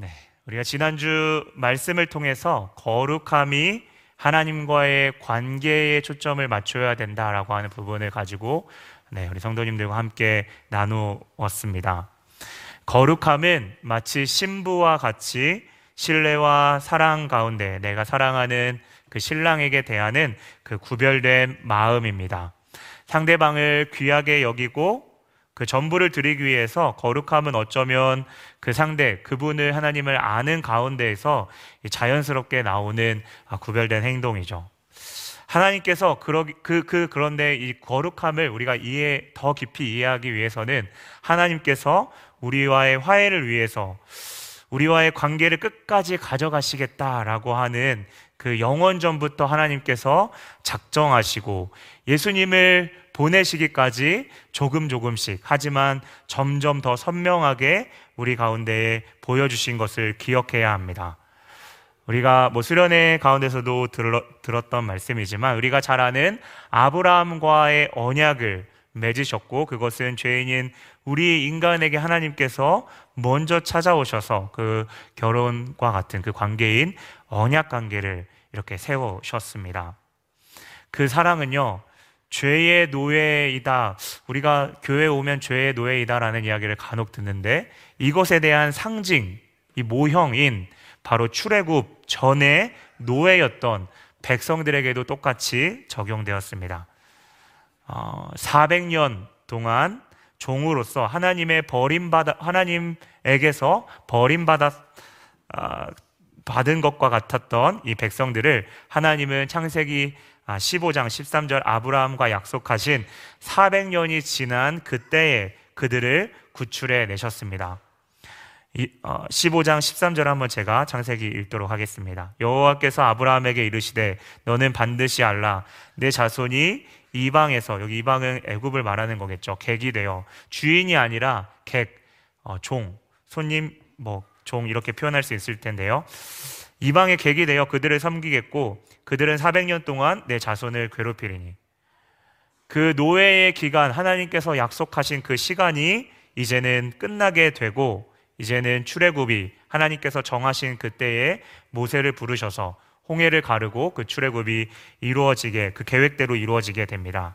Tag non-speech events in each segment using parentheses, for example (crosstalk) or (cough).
네. 우리가 지난주 말씀을 통해서 거룩함이 하나님과의 관계에 초점을 맞춰야 된다라고 하는 부분을 가지고 네, 우리 성도님들과 함께 나누었습니다. 거룩함은 마치 신부와 같이 신뢰와 사랑 가운데 내가 사랑하는 그 신랑에게 대하는 그 구별된 마음입니다. 상대방을 귀하게 여기고 그 전부를 드리기 위해서 거룩함은 어쩌면 그 상대, 그분을 하나님을 아는 가운데에서 자연스럽게 나오는 아, 구별된 행동이죠. 하나님께서 그러, 그, 그, 그런데 이 거룩함을 우리가 이해, 더 깊이 이해하기 위해서는 하나님께서 우리와의 화해를 위해서 우리와의 관계를 끝까지 가져가시겠다라고 하는 그 영원 전부터 하나님께서 작정하시고 예수님을 보내시기까지 조금 조금씩 하지만 점점 더 선명하게 우리 가운데에 보여주신 것을 기억해야 합니다. 우리가 뭐 수련회 가운데서도 들었던 말씀이지만 우리가 잘 아는 아브라함과의 언약을 맺으셨고 그것은 죄인인 우리 인간에게 하나님께서 먼저 찾아오셔서 그 결혼과 같은 그 관계인 언약 관계를 이렇게 세우셨습니다. 그 사랑은요, 죄의 노예이다. 우리가 교회 오면 죄의 노예이다라는 이야기를 간혹 듣는데 이것에 대한 상징, 이 모형인 바로 출애굽 전에 노예였던 백성들에게도 똑같이 적용되었습니다. 어, 400년 동안 종으로서 하나님의 버림받아 하나님에게서 버림받아 어, 받은 것과 같았던 이 백성들을 하나님은 창세기 15장 아, 13절 아브라함과 약속하신 400년이 지난 그때에 그들을 구출해 내셨습니다. 15장 어, 13절 한번 제가 창세기 읽도록 하겠습니다. 여호와께서 아브라함에게 이르시되 너는 반드시 알라 내 자손이 이방에서 여기 이방은 애굽을 말하는 거겠죠. 객이 되어 주인이 아니라 객, 어, 종, 손님, 뭐 종 이렇게 표현할 수 있을 텐데요. 이방의 객이 되어 그들을 섬기겠고 그들은 400년 동안 내 자손을 괴롭히리니 그 노예의 기간 하나님께서 약속하신 그 시간이 이제는 끝나게 되고 이제는 출애굽이 하나님께서 정하신 그때에 모세를 부르셔서 홍해를 가르고 그 출애굽이 이루어지게 그 계획대로 이루어지게 됩니다.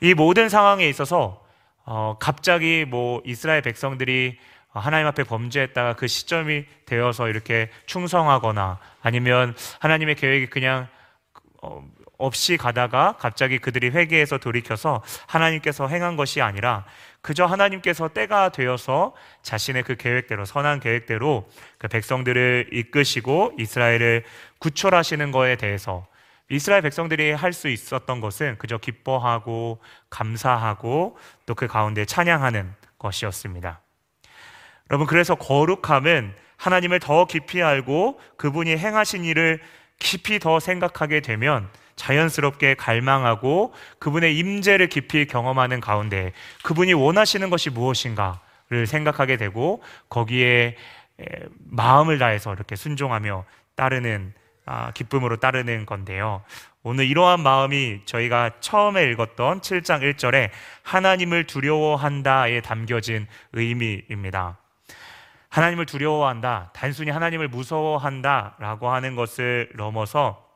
이 모든 상황에 있어서 어, 갑자기 뭐 이스라엘 백성들이 하나님 앞에 범죄했다가 그 시점이 되어서 이렇게 충성하거나 아니면 하나님의 계획이 그냥 어, 없이 가다가 갑자기 그들이 회개해서 돌이켜서 하나님께서 행한 것이 아니라 그저 하나님께서 때가 되어서 자신의 그 계획대로 선한 계획대로 그 백성들을 이끄시고 이스라엘을 구출하시는 것에 대해서 이스라엘 백성들이 할 수 있었던 것은 그저 기뻐하고 감사하고 또 그 가운데 찬양하는 것이었습니다. 여러분 그래서 거룩함은 하나님을 더 깊이 알고 그분이 행하신 일을 깊이 더 생각하게 되면 자연스럽게 갈망하고 그분의 임재를 깊이 경험하는 가운데 그분이 원하시는 것이 무엇인가를 생각하게 되고 거기에 마음을 다해서 이렇게 순종하며 따르는 아, 기쁨으로 따르는 건데요. 오늘 이러한 마음이 저희가 처음에 읽었던 7장 1절에 하나님을 두려워한다에 담겨진 의미입니다. 하나님을 두려워한다, 단순히 하나님을 무서워한다라고 하는 것을 넘어서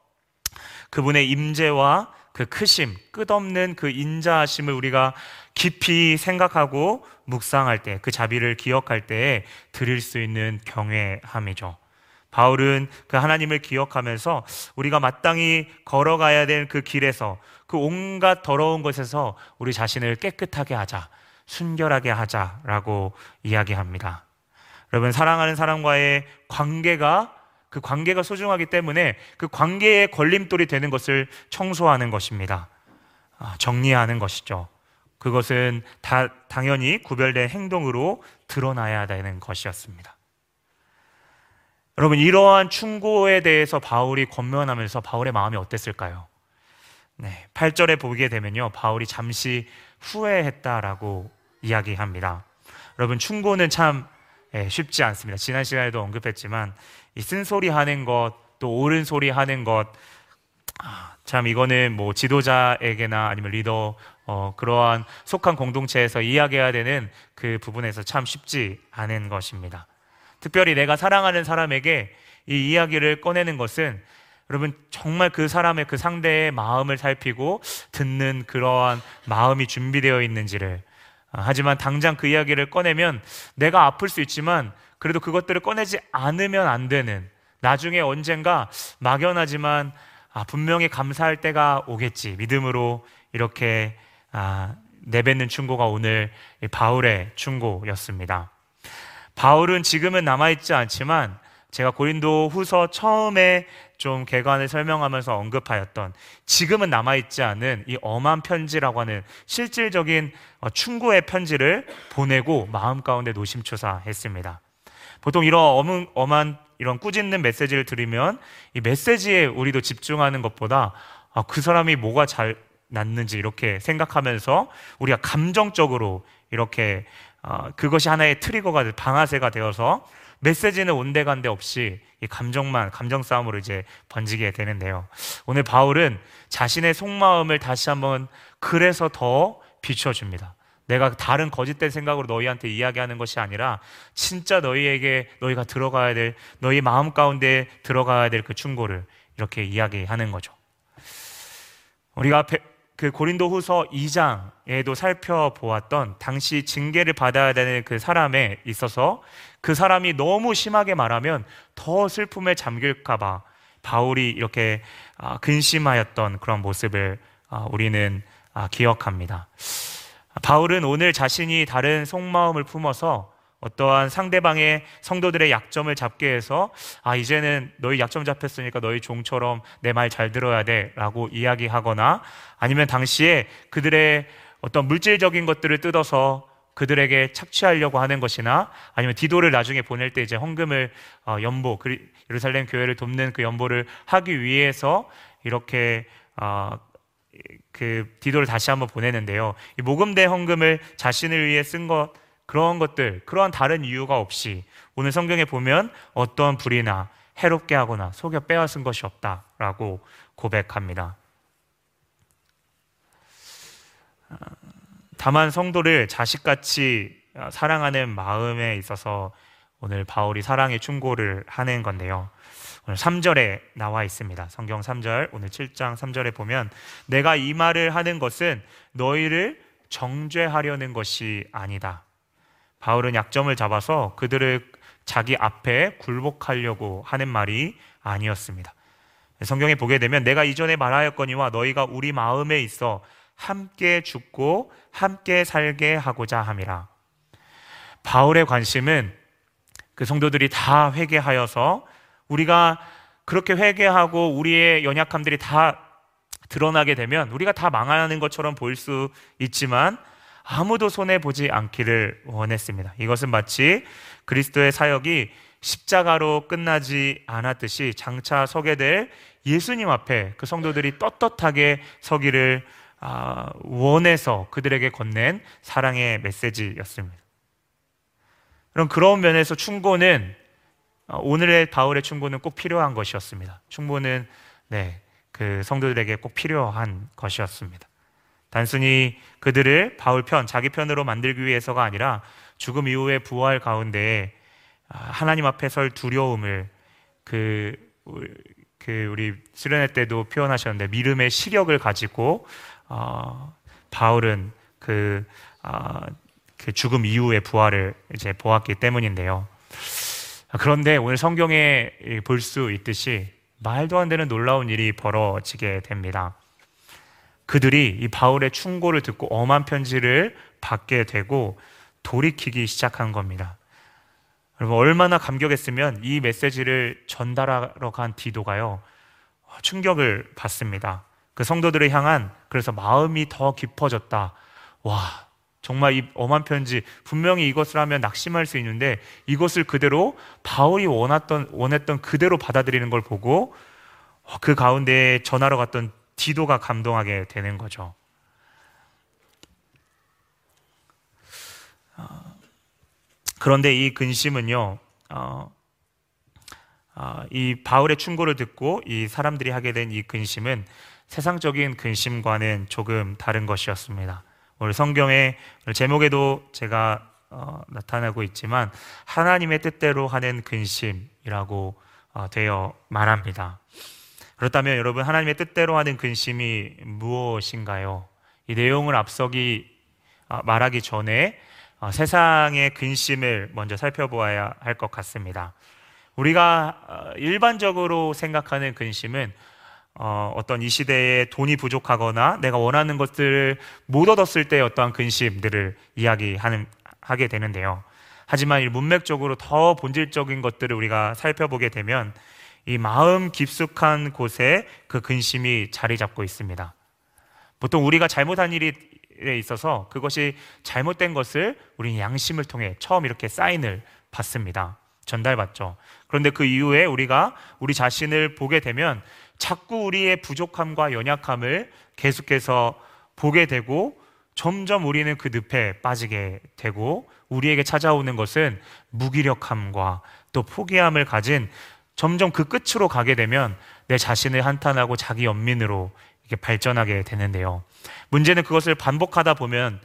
그분의 임재와 그 크심, 끝없는 그 인자하심을 우리가 깊이 생각하고 묵상할 때, 그 자비를 기억할 때에 드릴 수 있는 경외함이죠. 바울은 그 하나님을 기억하면서 우리가 마땅히 걸어가야 될 그 길에서 그 온갖 더러운 것에서 우리 자신을 깨끗하게 하자, 순결하게 하자라고 이야기합니다. 여러분, 사랑하는 사람과의 관계가 그 관계가 소중하기 때문에 그 관계의 걸림돌이 되는 것을 청소하는 것입니다. 아, 정리하는 것이죠. 그것은 다, 당연히 구별된 행동으로 드러나야 되는 것이었습니다. 여러분, 이러한 충고에 대해서 바울이 권면하면서 바울의 마음이 어땠을까요? 네, 8절에 보게 되면요. 바울이 잠시 후회했다라고 이야기합니다. 여러분, 충고는 참 예, 쉽지 않습니다. 지난 시간에도 언급했지만 이 쓴소리 하는 것, 또 옳은 소리 하는 것, 아, 참 이거는 뭐 지도자에게나 아니면 리더 어, 그러한 속한 공동체에서 이야기해야 되는 그 부분에서 참 쉽지 않은 것입니다. 특별히 내가 사랑하는 사람에게 이 이야기를 꺼내는 것은 여러분 정말 그 사람의 그 상대의 마음을 살피고 듣는 그러한 마음이 준비되어 있는지를 아, 하지만 당장 그 이야기를 꺼내면 내가 아플 수 있지만 그래도 그것들을 꺼내지 않으면 안 되는 나중에 언젠가 막연하지만 아, 분명히 감사할 때가 오겠지 믿음으로 이렇게 아, 내뱉는 충고가 오늘 바울의 충고였습니다. 바울은 지금은 남아있지 않지만 제가 고린도 후서 처음에 좀 개관을 설명하면서 언급하였던 지금은 남아있지 않은 이 엄한 편지라고 하는 실질적인 어, 충고의 편지를 보내고 마음 가운데 노심초사했습니다. 보통 이런 엄한, 이런 꾸짖는 메시지를 들으면 이 메시지에 우리도 집중하는 것보다 아, 그 사람이 뭐가 잘 났는지 이렇게 생각하면서 우리가 감정적으로 이렇게 어, 그것이 하나의 트리거가 방아쇠가 되어서 메시지는 온데간데 없이 이 감정만 감정 싸움으로 이제 번지게 되는데요. 오늘 바울은 자신의 속마음을 다시 한번 그래서 더 비춰줍니다. 내가 다른 거짓된 생각으로 너희한테 이야기하는 것이 아니라 진짜 너희에게 너희가 들어가야 될 너희 마음 가운데 들어가야 될 그 충고를 이렇게 이야기하는 거죠. 우리가 그 고린도 후서 2장에도 살펴보았던 당시 징계를 받아야 되는 그 사람에 있어서 그 사람이 너무 심하게 말하면 더 슬픔에 잠길까 봐 바울이 이렇게 아, 근심하였던 그런 모습을 아, 우리는 아, 기억합니다. 바울은 오늘 자신이 다른 속마음을 품어서 어떠한 상대방의 성도들의 약점을 잡게 해서 아 이제는 너희 약점 잡혔으니까 너희 종처럼 내 말 잘 들어야 돼라고 이야기하거나 아니면 당시에 그들의 어떤 물질적인 것들을 뜯어서 그들에게 착취하려고 하는 것이나 아니면 디도를 나중에 보낼 때 이제 헌금을 어, 연보 예루살렘 교회를 돕는 그 연보를 하기 위해서 이렇게 어, 그 디도를 다시 한번 보내는데요. 이 모금대 헌금을 자신을 위해 쓴 것 그런 것들 그러한 다른 이유가 없이 오늘 성경에 보면 어떤 불이나 해롭게 하거나 속여 빼앗은 것이 없다라고 고백합니다. 다만 성도를 자식같이 사랑하는 마음에 있어서 오늘 바울이 사랑의 충고를 하는 건데요. 오늘 3절에 나와 있습니다. 성경 3절, 오늘 7장 3절에 보면 내가 이 말을 하는 것은 너희를 정죄하려는 것이 아니다. 바울은 약점을 잡아서 그들을 자기 앞에 굴복하려고 하는 말이 아니었습니다. 성경에 보게 되면 내가 이전에 말하였거니와 너희가 우리 마음에 있어 함께 죽고 함께 살게 하고자 함이라. 바울의 관심은 그 성도들이 다 회개하여서 우리가 그렇게 회개하고 우리의 연약함들이 다 드러나게 되면 우리가 다 망하는 것처럼 보일 수 있지만 아무도 손해 보지 않기를 원했습니다. 이것은 마치 그리스도의 사역이 십자가로 끝나지 않았듯이 장차 서게 될 예수님 앞에 그 성도들이 떳떳하게 서기를 아, 원해서 그들에게 건넨 사랑의 메시지였습니다. 그럼 그런 면에서 충고는 어, 오늘의 바울의 충고는 꼭 필요한 것이었습니다. 충고는 네, 그 성도들에게 꼭 필요한 것이었습니다. 단순히 그들을 바울 편, 자기 편으로 만들기 위해서가 아니라 죽음 이후의 부활 가운데 아, 하나님 앞에 설 두려움을 그, 그 우리 수련회 때도 표현하셨는데 믿음의 시력을 가지고 어, 바울은 그, 어, 그 죽음 이후의 부활을 이제 보았기 때문인데요. 그런데 오늘 성경에 볼 수 있듯이 말도 안 되는 놀라운 일이 벌어지게 됩니다. 그들이 이 바울의 충고를 듣고 엄한 편지를 받게 되고 돌이키기 시작한 겁니다. 여러분 얼마나 감격했으면 이 메시지를 전달하러 간 디도가요 충격을 받습니다. 그 성도들을 향한 그래서 마음이 더 깊어졌다. 와, 정말 이 엄한 편지 분명히 이것을 하면 낙심할 수 있는데 이것을 그대로 바울이 원했던 원했던 그대로 받아들이는 걸 보고 그 가운데 전하러 갔던 디도가 감동하게 되는 거죠. 어, 그런데 이 근심은요, 어, 어, 이 바울의 충고를 듣고 이 사람들이 하게 된 이 근심은 세상적인 근심과는 조금 다른 것이었습니다. 오늘 성경의 제목에도 제가 어, 나타나고 있지만 하나님의 뜻대로 하는 근심이라고 어, 되어 말합니다. 그렇다면 여러분 하나님의 뜻대로 하는 근심이 무엇인가요? 이 내용을 앞서기 어, 말하기 전에 어, 세상의 근심을 먼저 살펴보아야 할 것 같습니다. 우리가 어, 일반적으로 생각하는 근심은 어, 어떤 이 시대에 돈이 부족하거나 내가 원하는 것들을 못 얻었을 때 어떠한 근심들을 이야기하는 하게 되는데요. 하지만 이 문맥적으로 더 본질적인 것들을 우리가 살펴보게 되면 이 마음 깊숙한 곳에 그 근심이 자리 잡고 있습니다. 보통 우리가 잘못한 일에 있어서 그것이 잘못된 것을 우리는 양심을 통해 처음 이렇게 사인을 받습니다. 전달받죠. 그런데 그 이후에 우리가 우리 자신을 보게 되면 자꾸 우리의 부족함과 연약함을 계속해서 보게 되고 점점 우리는 그 늪에 빠지게 되고 우리에게 찾아오는 것은 무기력함과 또 포기함을 가진 점점 그 끝으로 가게 되면 내 자신을 한탄하고 자기 연민으로 이렇게 발전하게 되는데요. 문제는 그것을 반복하다 보면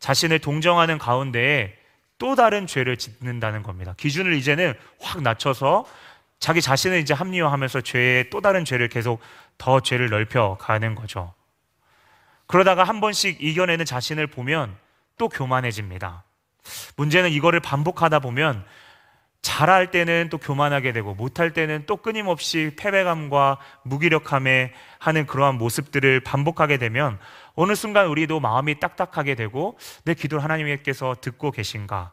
자신을 동정하는 가운데에 또 다른 죄를 짓는다는 겁니다. 기준을 이제는 확 낮춰서 자기 자신을 이제 합리화하면서 죄의 또 다른 죄를 계속 더 죄를 넓혀 가는 거죠. 그러다가 한 번씩 이겨내는 자신을 보면 또 교만해집니다. 문제는 이거를 반복하다 보면 잘할 때는 또 교만하게 되고 못할 때는 또 끊임없이 패배감과 무기력함에 하는 그러한 모습들을 반복하게 되면 어느 순간 우리도 마음이 딱딱하게 되고 내 기도를 하나님께서 듣고 계신가?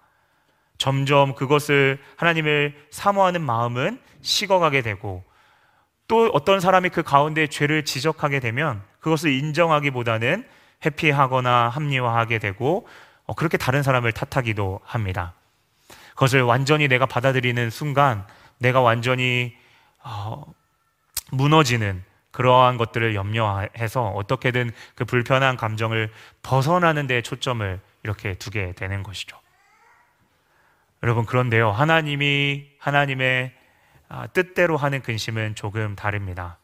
점점 그것을 하나님을 사모하는 마음은 식어가게 되고 또 어떤 사람이 그 가운데 죄를 지적하게 되면 그것을 인정하기보다는 회피하거나 합리화하게 되고 어, 그렇게 다른 사람을 탓하기도 합니다. 그것을 완전히 내가 받아들이는 순간 내가 완전히 어, 무너지는 그러한 것들을 염려해서 어떻게든 그 불편한 감정을 벗어나는 데 초점을 이렇게 두게 되는 것이죠. 여러분 그런데요. 하나님이 하나님의 아, 뜻대로 하는 근심은 조금 다릅니다.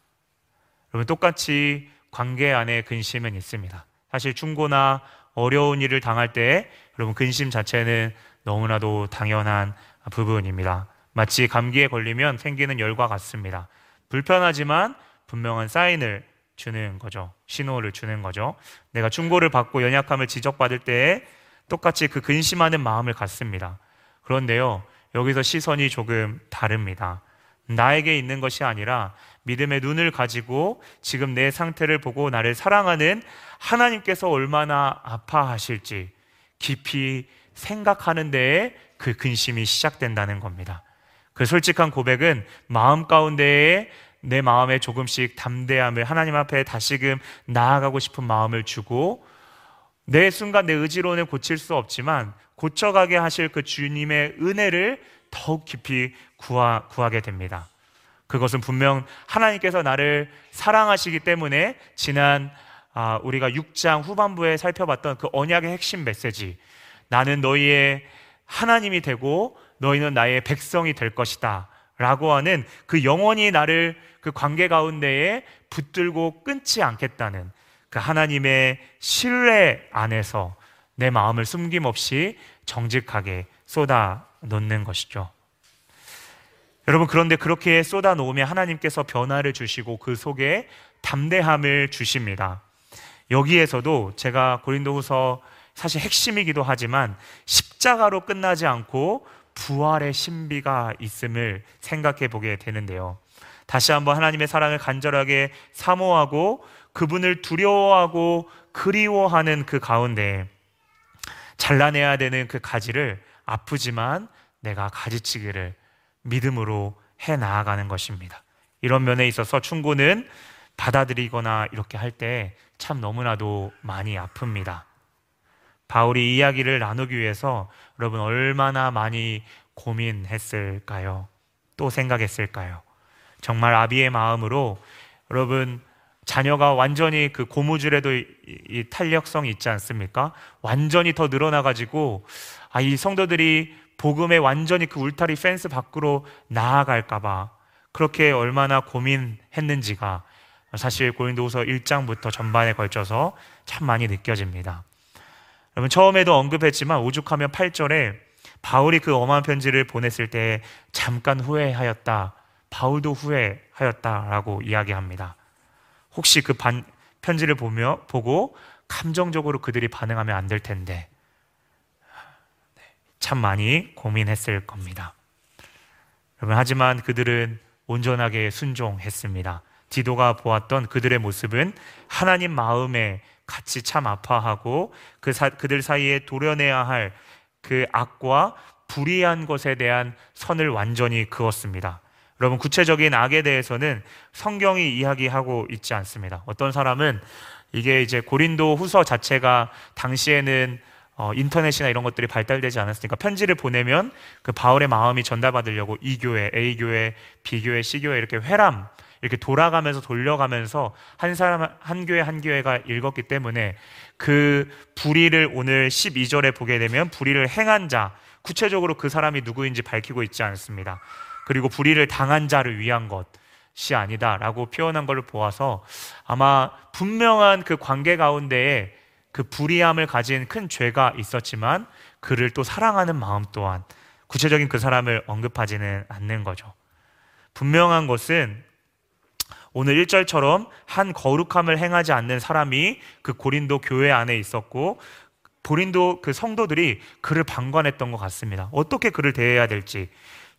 여러분 똑같이 관계 안에 근심은 있습니다. 사실 충고나 어려운 일을 당할 때 여러분 근심 자체는 너무나도 당연한 부분입니다. 마치 감기에 걸리면 생기는 열과 같습니다. 불편하지만 분명한 사인을 주는 거죠. 신호를 주는 거죠. 내가 충고를 받고 연약함을 지적받을 때 똑같이 그 근심하는 마음을 갖습니다. 그런데요, 여기서 시선이 조금 다릅니다. 나에게 있는 것이 아니라 믿음의 눈을 가지고 지금 내 상태를 보고 나를 사랑하는 하나님께서 얼마나 아파하실지 깊이 생각하는 데에 그 근심이 시작된다는 겁니다. 그 솔직한 고백은 마음 가운데에 내 마음에 조금씩 담대함을 하나님 앞에 다시금 나아가고 싶은 마음을 주고 내 순간 내 의지로는 고칠 수 없지만 고쳐가게 하실 그 주님의 은혜를 더욱 깊이 구하, 구하게 됩니다. 그것은 분명 하나님께서 나를 사랑하시기 때문에 지난 아, 우리가 6장 후반부에 살펴봤던 그 언약의 핵심 메시지 나는 너희의 하나님이 되고 너희는 나의 백성이 될 것이다 라고 하는 그 영원히 나를 그 관계 가운데에 붙들고 끊지 않겠다는 그 하나님의 신뢰 안에서 내 마음을 숨김없이 정직하게 쏟아 놓는 것이죠. 여러분, 그런데 그렇게 쏟아 놓으면 하나님께서 변화를 주시고 그 속에 담대함을 주십니다. 여기에서도 제가 고린도 후서 사실 핵심이기도 하지만 십자가로 끝나지 않고 부활의 신비가 있음을 생각해 보게 되는데요. 다시 한번 하나님의 사랑을 간절하게 사모하고 그분을 두려워하고 그리워하는 그 가운데 잘라내야 되는 그 가지를 아프지만 내가 가지치기를 믿음으로 해 나아가는 것입니다. 이런 면에 있어서 충고는 받아들이거나 이렇게 할 때 참 너무나도 많이 아픕니다. 바울이 이야기를 나누기 위해서 여러분 얼마나 많이 고민했을까요? 또 생각했을까요? 정말 아비의 마음으로 여러분 자녀가 완전히 그 고무줄에도 이, 이 탄력성이 있지 않습니까? 완전히 더 늘어나가지고 아, 이 성도들이 복음에 완전히 그 울타리 펜스 밖으로 나아갈까봐 그렇게 얼마나 고민했는지가 사실 고린도후서 1장부터 전반에 걸쳐서 참 많이 느껴집니다. 여러분 처음에도 언급했지만 오죽하면 8절에 바울이 그 엄한 편지를 보냈을 때 잠깐 후회하였다. 바울도 후회하였다라고 이야기합니다. 혹시 그 반, 편지를 보며 보고 감정적으로 그들이 반응하면 안 될 텐데 참 많이 고민했을 겁니다. 여러분 하지만 그들은 온전하게 순종했습니다. 디도가 보았던 그들의 모습은 하나님 마음에 같이 참 아파하고 그 사, 그들 사이에 도려내야 할 그 악과 불의한 것에 대한 선을 완전히 그었습니다. 여러분 구체적인 악에 대해서는 성경이 이야기하고 있지 않습니다. 어떤 사람은 이게 이제 고린도 후서 자체가 당시에는 어, 인터넷이나 이런 것들이 발달되지 않았으니까 편지를 보내면 그 바울의 마음이 전달받으려고 이 교회, A 교회, B 교회, C 교회 이렇게 회람 이렇게 돌아가면서 돌려가면서 한 사람 한 교회 한 교회가 읽었기 때문에 그 불의를 오늘 12절에 보게 되면 불의를 행한 자 구체적으로 그 사람이 누구인지 밝히고 있지 않습니다. 그리고 불의를 당한 자를 위한 것이 아니다라고 표현한 것을 보아서 아마 분명한 그 관계 가운데에 그 불의함을 가진 큰 죄가 있었지만 그를 또 사랑하는 마음 또한 구체적인 그 사람을 언급하지는 않는 거죠. 분명한 것은 오늘 1절처럼 한 거룩함을 행하지 않는 사람이 그 고린도 교회 안에 있었고 고린도 그 성도들이 그를 방관했던 것 같습니다. 어떻게 그를 대해야 될지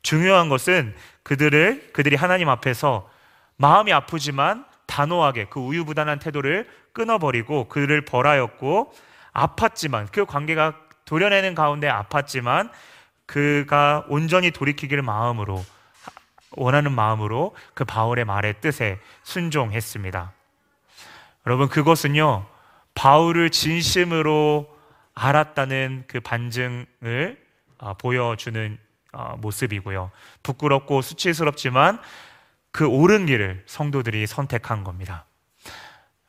중요한 것은 그들을 그들이 하나님 앞에서 마음이 아프지만 단호하게 그 우유부단한 태도를 끊어버리고 그를 벌하였고 아팠지만 그 관계가 도려내는 가운데 아팠지만 그가 온전히 돌이키기를 마음으로 원하는 마음으로 그 바울의 말의 뜻에 순종했습니다. 여러분 그것은요 바울을 진심으로 알았다는 그 반증을 어, 보여주는 어, 모습이고요. 부끄럽고 수치스럽지만 그 옳은 길을 성도들이 선택한 겁니다.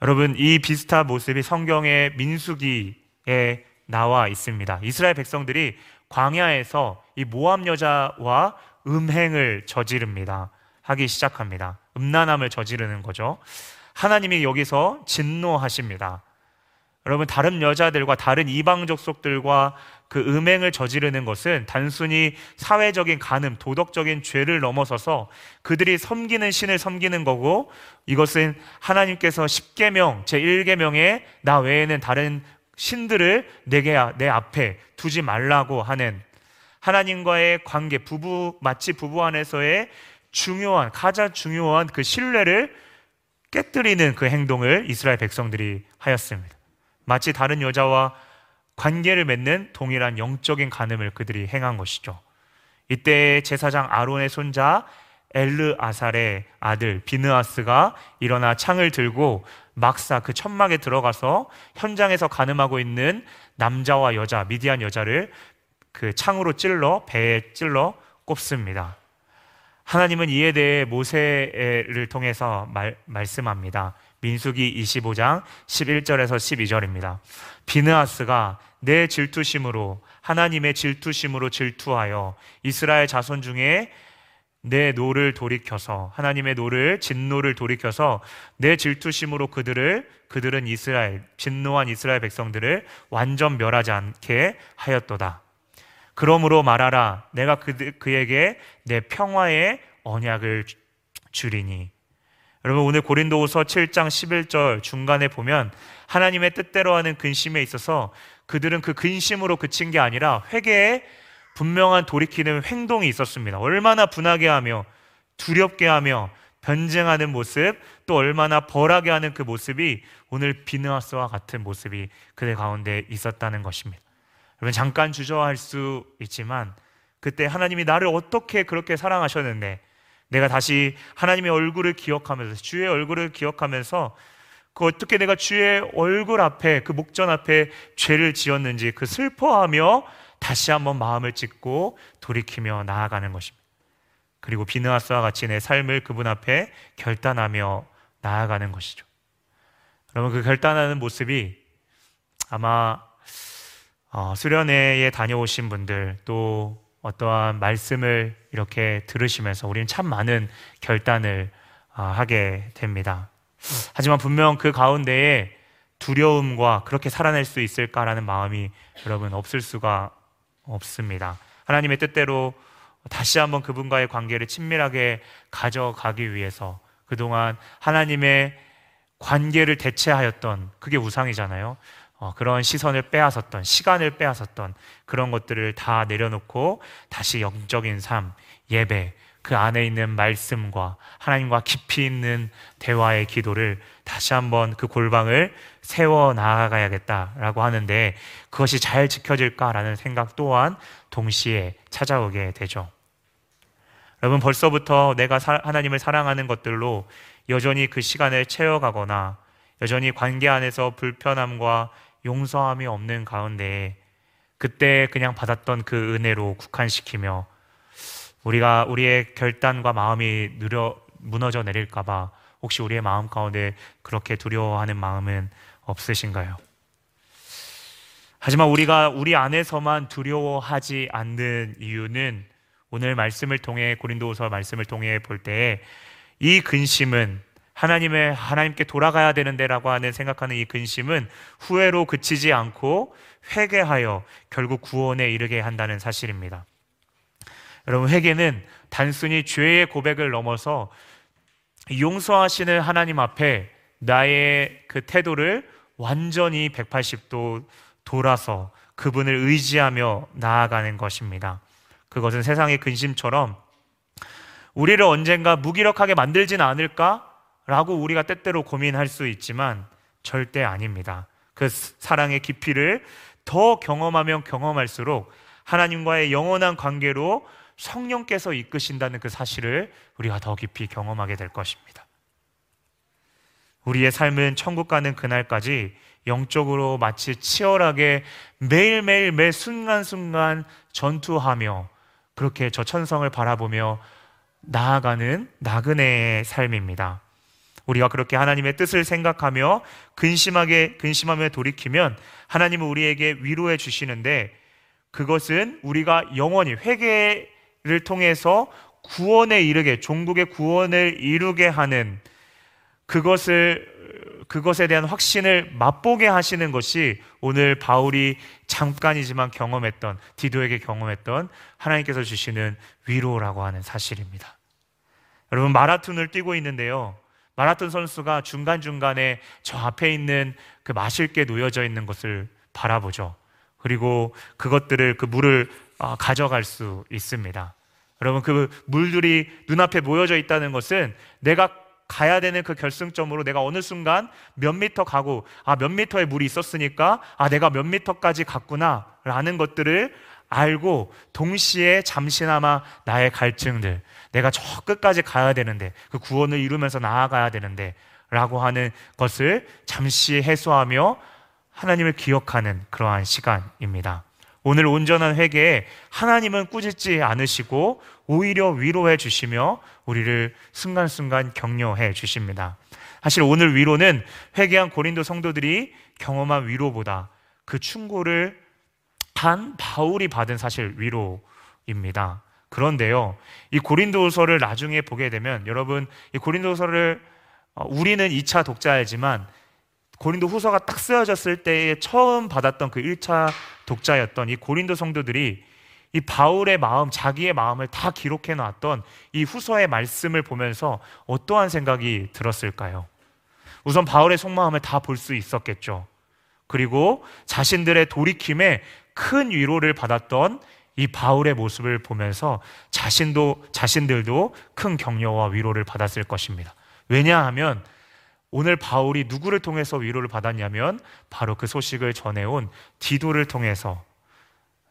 여러분, 이 비슷한 모습이 성경의 민수기에 나와 있습니다. 이스라엘 백성들이 광야에서 이 모함 여자와 음행을 저지릅니다. 하기 시작합니다. 음란함을 저지르는 거죠. 하나님이 여기서 진노하십니다. 여러분, 다른 여자들과 다른 이방 족속들과 그 음행을 저지르는 것은 단순히 사회적인 간음, 도덕적인 죄를 넘어서서 그들이 섬기는 신을 섬기는 거고 이것은 하나님께서 10계명, 제1계명에 나 외에는 다른 신들을 내게 내 앞에 두지 말라고 하는 하나님과의 관계, 부부 마치 부부 안에서의 중요한 가장 중요한 그 신뢰를 깨뜨리는 그 행동을 이스라엘 백성들이 하였습니다. 마치 다른 여자와 관계를 맺는 동일한 영적인 간음을 그들이 행한 것이죠. 이때 제사장 아론의 손자 엘르 아살의 아들 비느아스가 일어나 창을 들고 막사 그 천막에 들어가서 현장에서 간음하고 있는 남자와 여자 미디안 여자를 그 창으로 찔러 배에 찔러 꼽습니다. 하나님은 이에 대해 모세를 통해서 말, 말씀합니다. 민수기 25장 11절에서 12절입니다. 비느아스가 내 질투심으로 하나님의 질투심으로 질투하여 이스라엘 자손 중에 내 노를 돌이켜서 하나님의 노를 진노를 돌이켜서 내 질투심으로 그들을 그들은 이스라엘 진노한 이스라엘 백성들을 완전 멸하지 않게 하였도다. 그러므로 말하라 내가 그, 그에게 내 평화의 언약을 주리니 여러분 오늘 고린도후서 7장 11절 중간에 보면 하나님의 뜻대로 하는 근심에 있어서 그들은 그 근심으로 그친 게 아니라 회개에 분명한 돌이키는 행동이 있었습니다. 얼마나 분하게 하며 두렵게 하며 변증하는 모습 또 얼마나 벌하게 하는 그 모습이 오늘 비느하스와 같은 모습이 그들 가운데 있었다는 것입니다. 여러분 잠깐 주저할 수 있지만 그때 하나님이 나를 어떻게 그렇게 사랑하셨는데 내가 다시 하나님의 얼굴을 기억하면서 주의 얼굴을 기억하면서 그 어떻게 내가 주의 얼굴 앞에 그 목전 앞에 죄를 지었는지 그 슬퍼하며 다시 한번 마음을 찢고 돌이키며 나아가는 것입니다. 그리고 비느하스와 같이 내 삶을 그분 앞에 결단하며 나아가는 것이죠. 여러분 그 결단하는 모습이 아마 어, 수련회에 다녀오신 분들 또 어떠한 말씀을 이렇게 들으시면서 우리는 참 많은 결단을 어, 하게 됩니다. 하지만 분명 그 가운데에 두려움과 그렇게 살아낼 수 있을까라는 마음이 여러분 없을 수가 없습니다. 하나님의 뜻대로 다시 한번 그분과의 관계를 친밀하게 가져가기 위해서 그동안 하나님의 관계를 대체하였던 그게 우상이잖아요. 어, 그런 시선을 빼앗았던 시간을 빼앗았던 그런 것들을 다 내려놓고 다시 영적인 삶, 예배, 그 안에 있는 말씀과 하나님과 깊이 있는 대화의 기도를 다시 한번 그 골방을 세워 나아가야겠다라고 하는데 그것이 잘 지켜질까라는 생각 또한 동시에 찾아오게 되죠. 여러분 벌써부터 내가 하나님을 사랑하는 것들로 여전히 그 시간을 채워가거나 여전히 관계 안에서 불편함과 용서함이 없는 가운데 그때 그냥 받았던 그 은혜로 국한시키며 우리가 우리의 결단과 마음이 느려 무너져 내릴까봐 혹시 우리의 마음 가운데 그렇게 두려워하는 마음은 없으신가요? 하지만 우리가 우리 안에서만 두려워하지 않는 이유는 오늘 말씀을 통해 고린도후서 말씀을 통해 볼때이 근심은 하나님의 하나님께 돌아가야 되는데라고 하는 생각하는 이 근심은 후회로 그치지 않고 회개하여 결국 구원에 이르게 한다는 사실입니다. 여러분 회개는 단순히 죄의 고백을 넘어서 용서하시는 하나님 앞에 나의 그 태도를 완전히 180도 돌아서 그분을 의지하며 나아가는 것입니다. 그것은 세상의 근심처럼 우리를 언젠가 무기력하게 만들진 않을까? 라고 우리가 때때로 고민할 수 있지만 절대 아닙니다. 그 사랑의 깊이를 더 경험하면 경험할수록 하나님과의 영원한 관계로 성령께서 이끄신다는 그 사실을 우리가 더 깊이 경험하게 될 것입니다. 우리의 삶은 천국 가는 그날까지 영적으로 마치 치열하게 매일매일 매 순간순간 전투하며 그렇게 저 천성을 바라보며 나아가는 나그네의 삶입니다. 우리가 그렇게 하나님의 뜻을 생각하며 근심하게 근심하며 돌이키면 하나님은 우리에게 위로해 주시는데 그것은 우리가 영원히 회개를 통해서 구원에 이르게 종국의 구원을 이루게 하는 그것을 그것에 대한 확신을 맛보게 하시는 것이 오늘 바울이 잠깐이지만 경험했던 디도에게 경험했던 하나님께서 주시는 위로라고 하는 사실입니다. 여러분 마라톤을 뛰고 있는데요. 마라톤 선수가 중간중간에 저 앞에 있는 그 마실 게 놓여져 있는 것을 바라보죠. 그리고 그것들을 그 물을 아, 가져갈 수 있습니다. 여러분 그 물들이 눈앞에 모여져 있다는 것은 내가 가야 되는 그 결승점으로 내가 어느 순간 몇 미터 가고 아 몇 미터에 물이 있었으니까 아 내가 몇 미터까지 갔구나라는 것들을 알고 동시에 잠시나마 나의 갈증들 내가 저 끝까지 가야 되는데 그 구원을 이루면서 나아가야 되는데 라고 하는 것을 잠시 해소하며 하나님을 기억하는 그러한 시간입니다. 오늘 온전한 회개에 하나님은 꾸짖지 않으시고 오히려 위로해 주시며 우리를 순간순간 격려해 주십니다. 사실 오늘 위로는 회개한 고린도 성도들이 경험한 위로보다 그 충고를 한 바울이 받은 사실 위로입니다. 그런데요, 이 고린도서를 나중에 보게 되면 여러분 이 고린도서를 어, 우리는 2차 독자이지만 고린도 후서가 딱 쓰여졌을 때에 처음 받았던 그 1차 독자였던 이 고린도 성도들이 이 바울의 마음, 자기의 마음을 다 기록해 놨던 이 후서의 말씀을 보면서 어떠한 생각이 들었을까요? 우선 바울의 속마음을 다 볼 수 있었겠죠. 그리고 자신들의 돌이킴에 큰 위로를 받았던 이 바울의 모습을 보면서 자신도, 자신들도 큰 격려와 위로를 받았을 것입니다. 왜냐하면 오늘 바울이 누구를 통해서 위로를 받았냐면 바로 그 소식을 전해온 디도를 통해서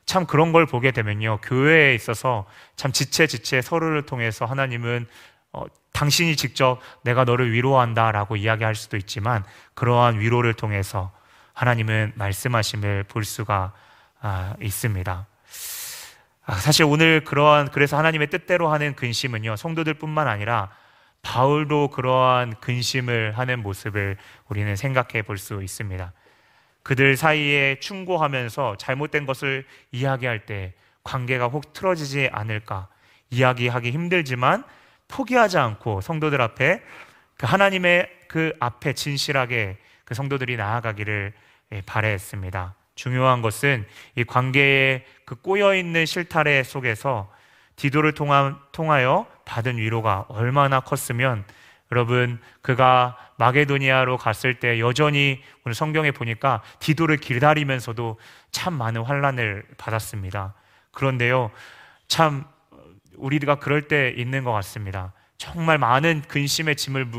참 그런 걸 보게 되면요. 교회에 있어서 참 지체 지체 서로를 통해서 하나님은 어, 당신이 직접 내가 너를 위로한다 라고 이야기할 수도 있지만 그러한 위로를 통해서 하나님은 말씀하심을 볼 수가 아, 있습니다. 아, 사실 오늘 그러한 그래서 하나님의 뜻대로 하는 근심은요. 성도들뿐만 아니라 바울도 그러한 근심을 하는 모습을 우리는 생각해 볼 수 있습니다. 그들 사이에 충고하면서 잘못된 것을 이야기할 때 관계가 혹 틀어지지 않을까 이야기하기 힘들지만 포기하지 않고 성도들 앞에 그 하나님의 그 앞에 진실하게 그 성도들이 나아가기를 예, 바래했습니다. 중요한 것은 이 관계의 그 꼬여 있는 실타래 속에서 디도를 통하여 받은 위로가 얼마나 컸으면 여러분 그가 마게도니아로 갔을 때 여전히 오늘 성경에 보니까 디도를 기다리면서도 참 많은 환란을 받았습니다. 그런데요, 참 우리가 그럴 때 있는 것 같습니다. 정말 많은 근심의 짐을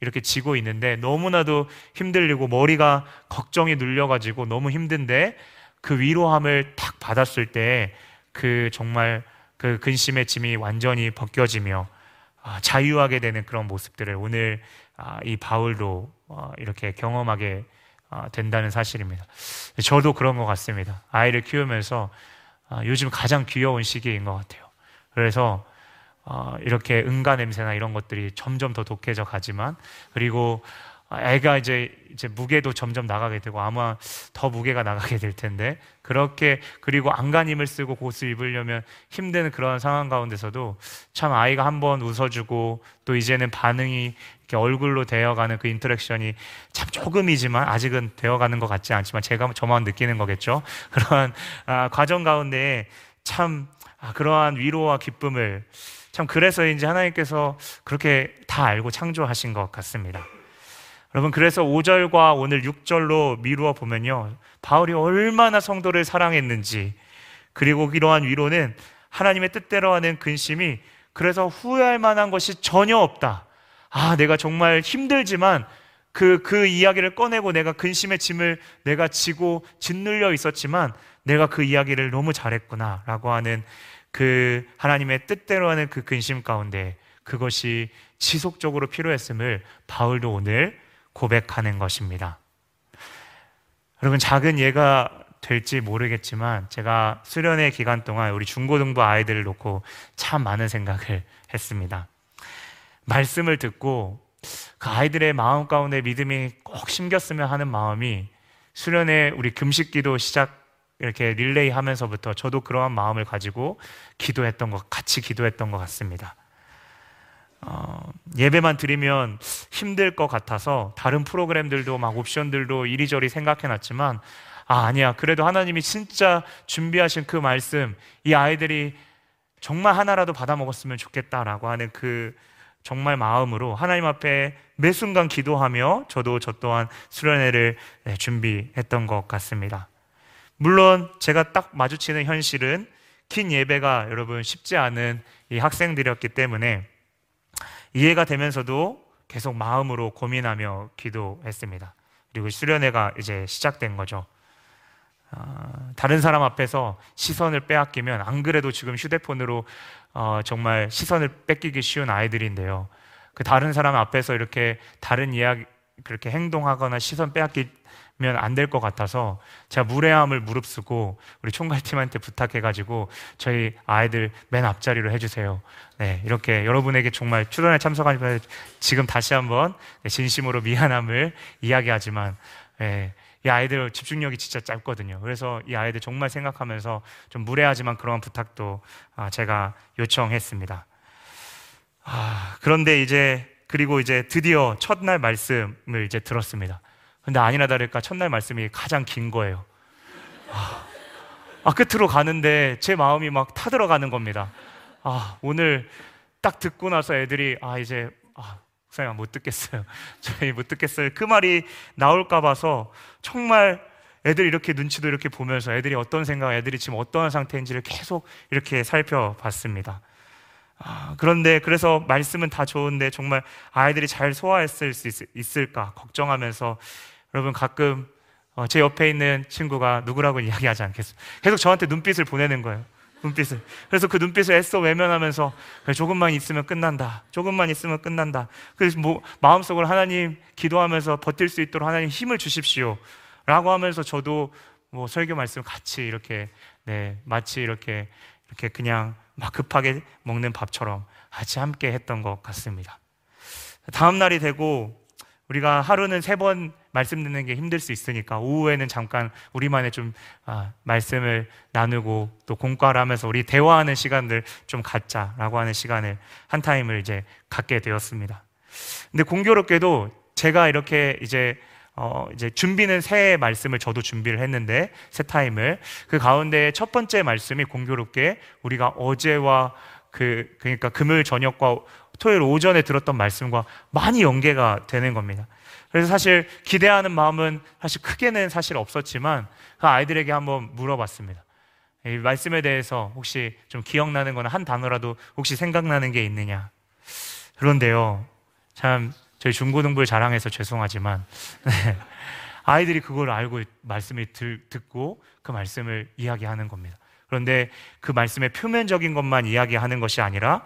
이렇게 지고 있는데 너무나도 힘들리고 머리가 걱정이 눌려가지고 너무 힘든데 그 위로함을 탁 받았을 때 그 정말 그 근심의 짐이 완전히 벗겨지며 아, 자유하게 되는 그런 모습들을 오늘 아, 이 바울도 어, 이렇게 경험하게 아, 된다는 사실입니다. 저도 그런 것 같습니다. 아이를 키우면서 요즘 가장 귀여운 시기인 것 같아요. 그래서 어, 이렇게 응가 냄새나 이런 것들이 점점 더 독해져 가지만 그리고 애가 이제 이제 무게도 점점 나가게 되고 아마 더 무게가 나가게 될 텐데 그렇게 그리고 안간힘을 쓰고 옷을 입으려면 힘든 그런 상황 가운데서도 참 아이가 한번 웃어주고 또 이제는 반응이 이렇게 얼굴로 되어가는 그 인터랙션이 참 조금이지만 아직은 되어가는 것 같지 않지만 제가 저만 느끼는 거겠죠? (laughs) 그러한 아, 과정 가운데 참 아, 그러한 위로와 기쁨을 참 그래서인지 하나님께서 그렇게 다 알고 창조하신 것 같습니다. 여러분 그래서 5절과 오늘 6절로 미루어 보면요. 바울이 얼마나 성도를 사랑했는지 그리고 이러한 위로는 하나님의 뜻대로 하는 근심이 그래서 후회할 만한 것이 전혀 없다. 아, 내가 정말 힘들지만 그, 그 이야기를 꺼내고 내가 근심의 짐을 내가 지고 짓눌려 있었지만 내가 그 이야기를 너무 잘했구나 라고 하는 그 하나님의 뜻대로 하는 그 근심 가운데 그것이 지속적으로 필요했음을 바울도 오늘 고백하는 것입니다. 여러분, 작은 예가 될지 모르겠지만 제가 수련회 기간 동안 우리 중고등부 아이들을 놓고 참 많은 생각을 했습니다. 말씀을 듣고 그 아이들의 마음 가운데 믿음이 꼭 심겼으면 하는 마음이 수련회 우리 금식 기도 시작 이렇게 릴레이 하면서부터 저도 그러한 마음을 가지고 기도했던 것, 같이 기도했던 것 같습니다. 어, 예배만 드리면 힘들 것 같아서 다른 프로그램들도 막 옵션들도 이리저리 생각해 놨지만 아, 아니야. 그래도 하나님이 진짜 준비하신 그 말씀, 이 아이들이 정말 하나라도 받아 먹었으면 좋겠다라고 하는 그 정말 마음으로 하나님 앞에 매 순간 기도하며 저도 저 또한 수련회를 네, 준비했던 것 같습니다. 물론 제가 딱 마주치는 현실은 긴 예배가 여러분 쉽지 않은 이 학생들이었기 때문에 이해가 되면서도 계속 마음으로 고민하며 기도했습니다. 그리고 수련회가 이제 시작된 거죠. 어, 다른 사람 앞에서 시선을 빼앗기면 안 그래도 지금 휴대폰으로 어, 정말 시선을 뺏기기 쉬운 아이들인데요. 그 다른 사람 앞에서 이렇게 다른 이야기 그렇게 행동하거나 시선 빼앗기 안 될 것 같아서 제가 무례함을 무릅쓰고 우리 총괄팀한테 부탁해가지고 저희 아이들 맨 앞자리로 해주세요. 네, 이렇게 여러분에게 정말 출연에 참석하니까 지금 다시 한번 진심으로 미안함을 이야기하지만 네, 이 아이들 집중력이 진짜 짧거든요. 그래서 이 아이들 정말 생각하면서 좀 무례하지만 그런 부탁도 아, 제가 요청했습니다. 아, 그런데 이제 그리고 이제 드디어 첫날 말씀을 이제 들었습니다. 근데 아니나 다를까 첫날 말씀이 가장 긴 거예요. 아, 아, 끝으로 가는데 제 마음이 막 타들어가는 겁니다. 아, 오늘 딱 듣고 나서 애들이 아, 이제 아, 목사님 못 듣겠어요. (laughs) 저희 못 듣겠어요. 그 말이 나올까 봐서 정말 애들 이렇게 눈치도 이렇게 보면서 애들이 어떤 생각, 애들이 지금 어떠한 상태인지를 계속 이렇게 살펴봤습니다. 아, 그런데 그래서 말씀은 다 좋은데 정말 아이들이 잘 소화했을 수 있, 을까 걱정하면서 여러분 가끔 어, 제 옆에 있는 친구가 누구라고 이야기하지 않겠어요. 계속 저한테 눈빛을 보내는 거예요. 눈빛을. 그래서 그 눈빛을 애써 외면하면서 조금만 있으면 끝난다. 조금만 있으면 끝난다. 그래서 뭐 마음속으로 하나님 기도하면서 버틸 수 있도록 하나님 힘을 주십시오. 라고 하면서 저도 뭐 설교 말씀 같이 이렇게 네, 마치 이렇게 이렇게 그냥 막 급하게 먹는 밥처럼 같이 함께 했던 것 같습니다. 다음 날이 되고 우리가 하루는 세 번 말씀 듣는 게 힘들 수 있으니까 오후에는 잠깐 우리만의 좀 아, 말씀을 나누고 또 공과를 하면서 우리 대화하는 시간들 좀 갖자라고 하는 시간을 한 타임을 이제 갖게 되었습니다. 근데 공교롭게도 제가 이렇게 이제 어, 이제 준비는 세 말씀을 저도 준비를 했는데 세 타임을 그 가운데 첫 번째 말씀이 공교롭게 우리가 어제와 그 그러니까 금요일 저녁과 토요일 오전에 들었던 말씀과 많이 연계가 되는 겁니다. 그래서 사실 기대하는 마음은 사실 크게는 사실 없었지만 그 아이들에게 한번 물어봤습니다. 이 말씀에 대해서 혹시 좀 기억나는 거나 한 단어라도 혹시 생각나는 게 있느냐? 그런데요, 참 저희 중고등부를 자랑해서 죄송하지만 (laughs) 네, 아이들이 그걸 알고 말씀을 듣고 그 말씀을 이야기하는 겁니다. 그런데 그 말씀의 표면적인 것만 이야기하는 것이 아니라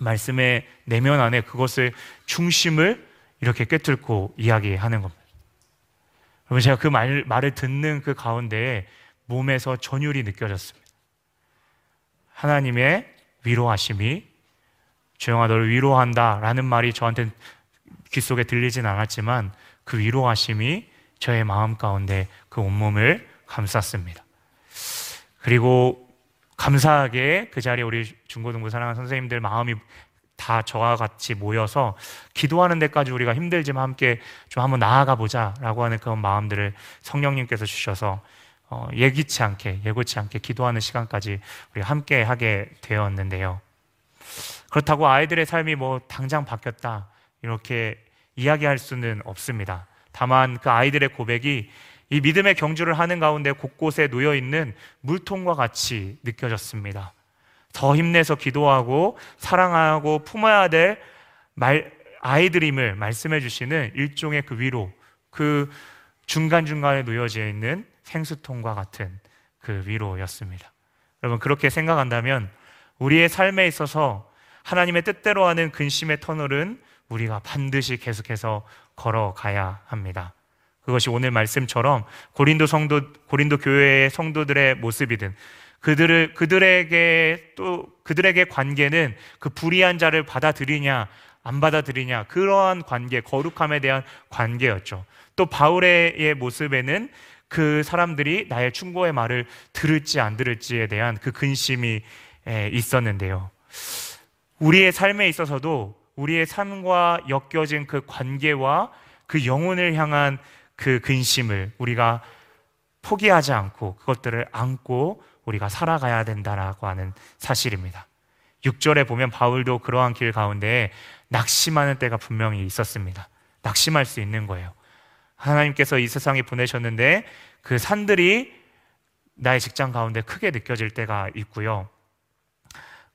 말씀의 내면 안에 그것을 중심을 이렇게 꿰뚫고 이야기하는 겁니다. 여러분 제가 그 말, 말을 듣는 그 가운데에 몸에서 전율이 느껴졌습니다. 하나님의 위로하심이 조영아 너를 위로한다 라는 말이 저한테 귀 속에 들리진 않았지만 그 위로하심이 저의 마음 가운데 그 온몸을 감쌌습니다. 그리고 감사하게 그 자리에 우리 중고등부 사랑하는 선생님들 마음이 다 저와 같이 모여서 기도하는 데까지 우리가 힘들지만 함께 좀 한번 나아가 보자라고 하는 그런 마음들을 성령님께서 주셔서 어, 예기치 않게 예고치 않게 기도하는 시간까지 우리 함께 하게 되었는데요. 그렇다고 아이들의 삶이 뭐 당장 바뀌었다 이렇게 이야기할 수는 없습니다. 다만 그 아이들의 고백이 이 믿음의 경주를 하는 가운데 곳곳에 놓여 있는 물통과 같이 느껴졌습니다. 더 힘내서 기도하고 사랑하고 품어야 될 말, 아이들임을 말씀해 주시는 일종의 그 위로, 그 중간중간에 놓여져 있는 생수통과 같은 그 위로였습니다. 여러분, 그렇게 생각한다면 우리의 삶에 있어서 하나님의 뜻대로 하는 근심의 터널은 우리가 반드시 계속해서 걸어가야 합니다. 그것이 오늘 말씀처럼 고린도 성도 고린도 교회의 성도들의 모습이든 그들을 그들에게 또 그들에게 관계는 그 불의한 자를 받아들이냐 안 받아들이냐 그러한 관계 거룩함에 대한 관계였죠. 또 바울의 모습에는 그 사람들이 나의 충고의 말을 들을지 안 들을지에 대한 그 근심이 있었는데요. 우리의 삶에 있어서도 우리의 삶과 엮여진 그 관계와 그 영혼을 향한 그 근심을 우리가 포기하지 않고 그것들을 안고 우리가 살아가야 된다라고 하는 사실입니다. 6절에 보면 바울도 그러한 길 가운데 낙심하는 때가 분명히 있었습니다. 낙심할 수 있는 거예요. 하나님께서 이 세상에 보내셨는데 그 산들이 나의 직장 가운데 크게 느껴질 때가 있고요.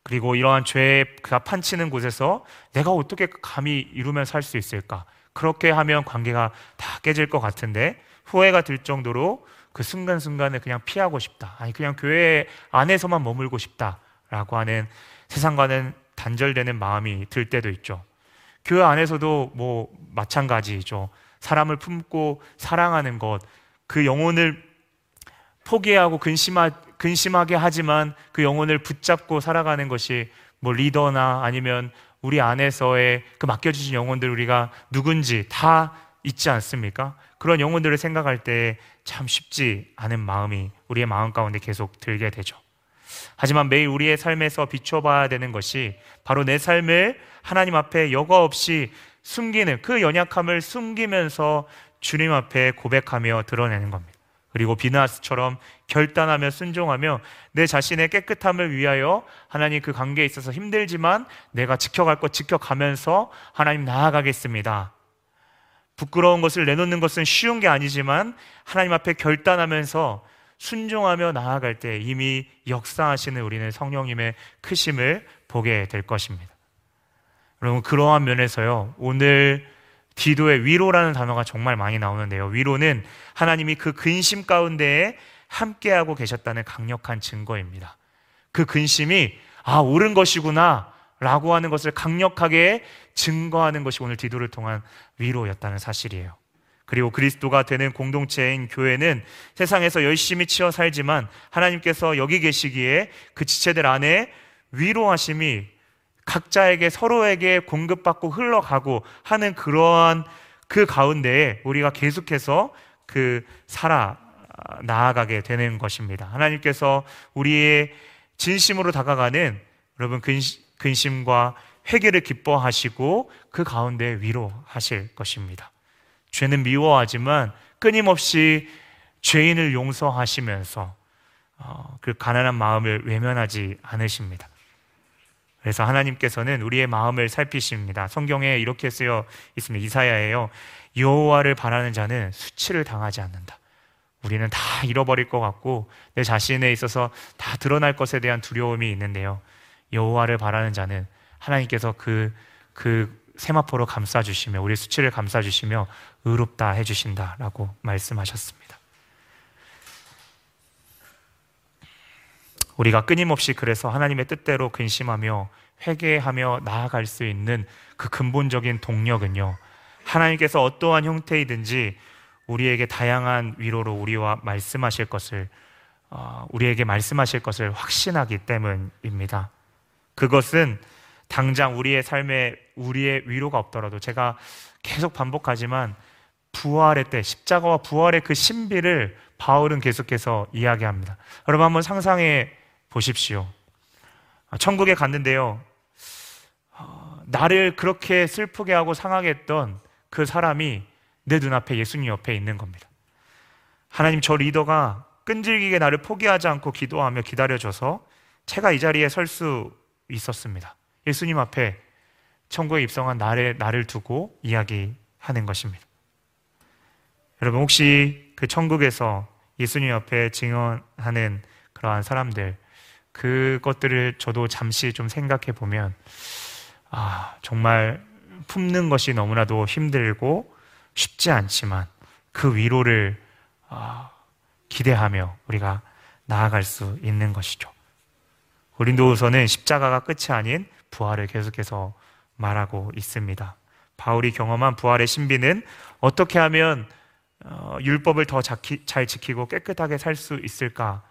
그리고 이러한 죄가 판치는 곳에서 내가 어떻게 감히 이루면 살 수 있을까? 그렇게 하면 관계가 다 깨질 것 같은데 후회가 들 정도로 그 순간순간을 그냥 피하고 싶다. 아니, 그냥 교회 안에서만 머물고 싶다 라고 하는 세상과는 단절되는 마음이 들 때도 있죠. 교회 안에서도 뭐 마찬가지죠. 사람을 품고 사랑하는 것, 그 영혼을 포기하고 근심하, 근심하게 하지만 그 영혼을 붙잡고 살아가는 것이 뭐 리더나 아니면 우리 안에서의 그 맡겨주신 영혼들 우리가 누군지 다 있지 않습니까? 그런 영혼들을 생각할 때 참 쉽지 않은 마음이 우리의 마음 가운데 계속 들게 되죠. 하지만 매일 우리의 삶에서 비춰봐야 되는 것이 바로 내 삶을 하나님 앞에 여과 없이 숨기는 그 연약함을 숨기면서 주님 앞에 고백하며 드러내는 겁니다. 그리고 비나스처럼 결단하며 순종하며 내 자신의 깨끗함을 위하여 하나님 그 관계에 있어서 힘들지만 내가 지켜갈 것 지켜가면서 하나님 나아가겠습니다. 부끄러운 것을 내놓는 것은 쉬운 게 아니지만 하나님 앞에 결단하면서 순종하며 나아갈 때 이미 역사하시는 우리는 성령님의 크심을 보게 될 것입니다. 여러분, 그러한 면에서요, 오늘 기도의 위로라는 단어가 정말 많이 나오는데요. 위로는 하나님이 그 근심 가운데에 함께하고 계셨다는 강력한 증거입니다. 그 근심이 아, 옳은 것이구나 라고 하는 것을 강력하게 증거하는 것이 오늘 디도를 통한 위로였다는 사실이에요. 그리고 그리스도가 되는 공동체인 교회는 세상에서 열심히 치어 살지만 하나님께서 여기 계시기에 그 지체들 안에 위로하심이 각자에게 서로에게 공급받고 흘러가고 하는 그러한 그 가운데에 우리가 계속해서 그 살아 나아가게 되는 것입니다. 하나님께서 우리의 진심으로 다가가는 여러분 근심, 과 회개를 기뻐하시고 그 가운데 위로하실 것입니다. 죄는 미워하지만 끊임없이 죄인을 용서하시면서 어, 그 가난한 마음을 외면하지 않으십니다. 그래서 하나님께서는 우리의 마음을 살피십니다. 성경에 이렇게 쓰여 있습니다. 이사야예요. 여호와를 바라는 자는 수치를 당하지 않는다. 우리는 다 잃어버릴 것 같고 내 자신에 있어서 다 드러날 것에 대한 두려움이 있는데요. 여호와를 바라는 자는 하나님께서 그, 그 세마포로 감싸주시며 우리 수치를 감싸주시며 의롭다 해주신다라고 말씀하셨습니다. 우리가 끊임없이 그래서 하나님의 뜻대로 근심하며 회개하며 나아갈 수 있는 그 근본적인 동력은요. 하나님께서 어떠한 형태이든지 우리에게 다양한 위로로 우리와 말씀하실 것을 어, 우리에게 말씀하실 것을 확신하기 때문입니다. 그것은 당장 우리의 삶에 우리의 위로가 없더라도 제가 계속 반복하지만 부활의 때 십자가와 부활의 그 신비를 바울은 계속해서 이야기합니다. 여러분 한번 상상해 보십시오. 아, 천국에 갔는데요. 어, 나를 그렇게 슬프게 하고 상하게 했던 그 사람이 내 눈앞에 예수님 옆에 있는 겁니다. 하나님 저 리더가 끈질기게 나를 포기하지 않고 기도하며 기다려줘서 제가 이 자리에 설 수 있었습니다. 예수님 앞에 천국에 입성한 나를, 나를 두고 이야기하는 것입니다. 여러분, 혹시 그 천국에서 예수님 앞에 증언하는 그러한 사람들, 그것들을 저도 잠시 좀 생각해 보면, 아, 정말 품는 것이 너무나도 힘들고 쉽지 않지만 그 위로를 아, 기대하며 우리가 나아갈 수 있는 것이죠. 고린도후서는 십자가가 끝이 아닌 부활을 계속해서 말하고 있습니다. 바울이 경험한 부활의 신비는 어떻게 하면 어, 율법을 더 잘 지키고 깨끗하게 살 수 있을까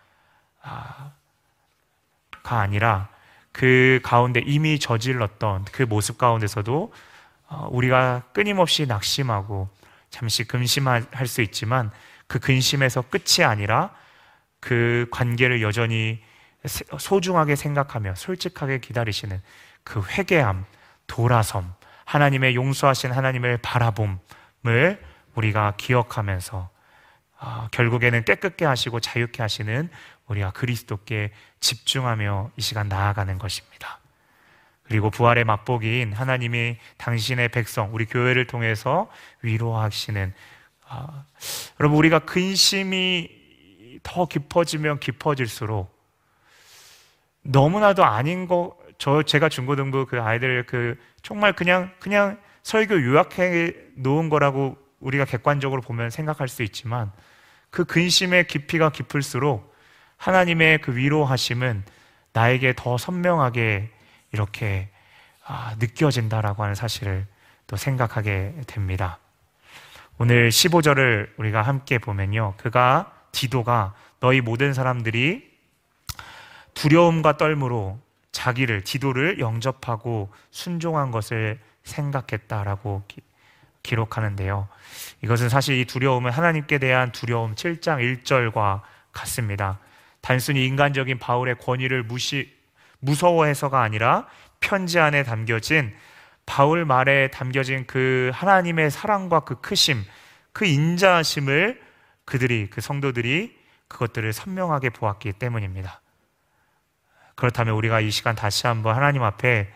가 아니라 그 가운데 이미 저질렀던 그 모습 가운데서도 어, 우리가 끊임없이 낙심하고 잠시 근심할 수 있지만 그 근심에서 끝이 아니라 그 관계를 여전히 소중하게 생각하며 솔직하게 기다리시는 그 회개함, 돌아섬, 하나님의 용서하신 하나님을 바라봄을 우리가 기억하면서 어, 결국에는 깨끗게 하시고 자유케 하시는 우리가 그리스도께 집중하며 이 시간 나아가는 것입니다. 그리고 부활의 맛보기인 하나님이 당신의 백성, 우리 교회를 통해서 위로하시는 어, 여러분 우리가 근심이 더 깊어지면 깊어질수록 너무나도 아닌 거, 저 제가 중고등부 그 아이들 그 정말 그냥 그냥 설교 요약해 놓은 거라고 우리가 객관적으로 보면 생각할 수 있지만 그 근심의 깊이가 깊을수록 하나님의 그 위로하심은 나에게 더 선명하게 이렇게 아, 느껴진다라고 하는 사실을 또 생각하게 됩니다. 오늘 15절을 우리가 함께 보면요. 그가 디도가 너희 모든 사람들이 두려움과 떨므로 자기를 디도를 영접하고 순종한 것을 생각했다라고 기, 기록하는데요. 이것은 사실 이 두려움은 하나님께 대한 두려움 7장 1절과 같습니다. 단순히 인간적인 바울의 권위를 무시 무서워해서가 아니라 편지 안에 담겨진 바울 말에 담겨진 그 하나님의 사랑과 그 크심, 그 인자심을 그들이 그 성도들이 그것들을 선명하게 보았기 때문입니다. 그렇다면 우리가 이 시간 다시 한번 하나님 앞에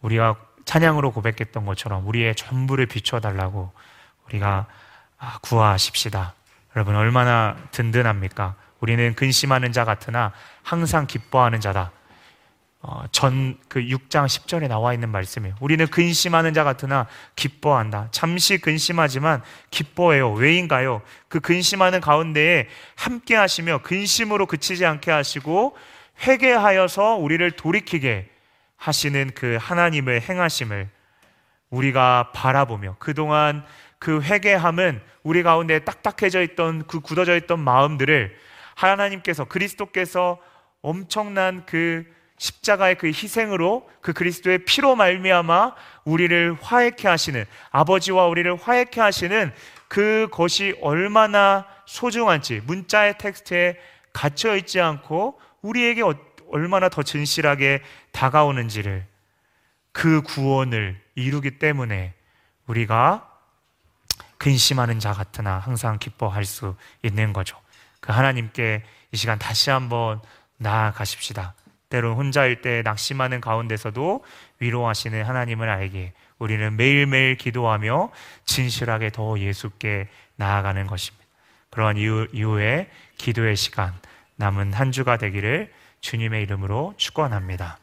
우리가 찬양으로 고백했던 것처럼 우리의 전부를 비춰달라고 우리가 아, 구하십시다. 여러분 얼마나 든든합니까? 우리는 근심하는 자 같으나 항상 기뻐하는 자다. 어, 전그 6장 10절에 나와 있는 말씀이에요. 우리는 근심하는 자 같으나 기뻐한다. 잠시 근심하지만 기뻐해요. 왜인가요? 그 근심하는 가운데에 함께 하시며 근심으로 그치지 않게 하시고 회개하여서 우리를 돌이키게 하시는 그 하나님의 행하심을 우리가 바라보며 그동안 그 회개함은 우리 가운데 딱딱해져 있던 그 굳어져 있던 마음들을 하나님께서 그리스도께서 엄청난 그 십자가의 그 희생으로 그 그리스도의 피로 말미암아 우리를 화해케 하시는 아버지와 우리를 화해케 하시는 그것이 얼마나 소중한지 문자의 텍스트에 갇혀 있지 않고 우리에게 어, 얼마나 더 진실하게 다가오는지를 그 구원을 이루기 때문에 우리가 근심하는 자 같으나 항상 기뻐할 수 있는 거죠. 그 하나님께 이 시간 다시 한번 나아가십시다. 때론 혼자일 때 낙심하는 가운데서도 위로하시는 하나님을 알기에 우리는 매일매일 기도하며 진실하게 더 예수께 나아가는 것입니다. 그러한 이후, 이후에 기도의 시간, 남은 한 주가 되기를 주님의 이름으로 축원합니다.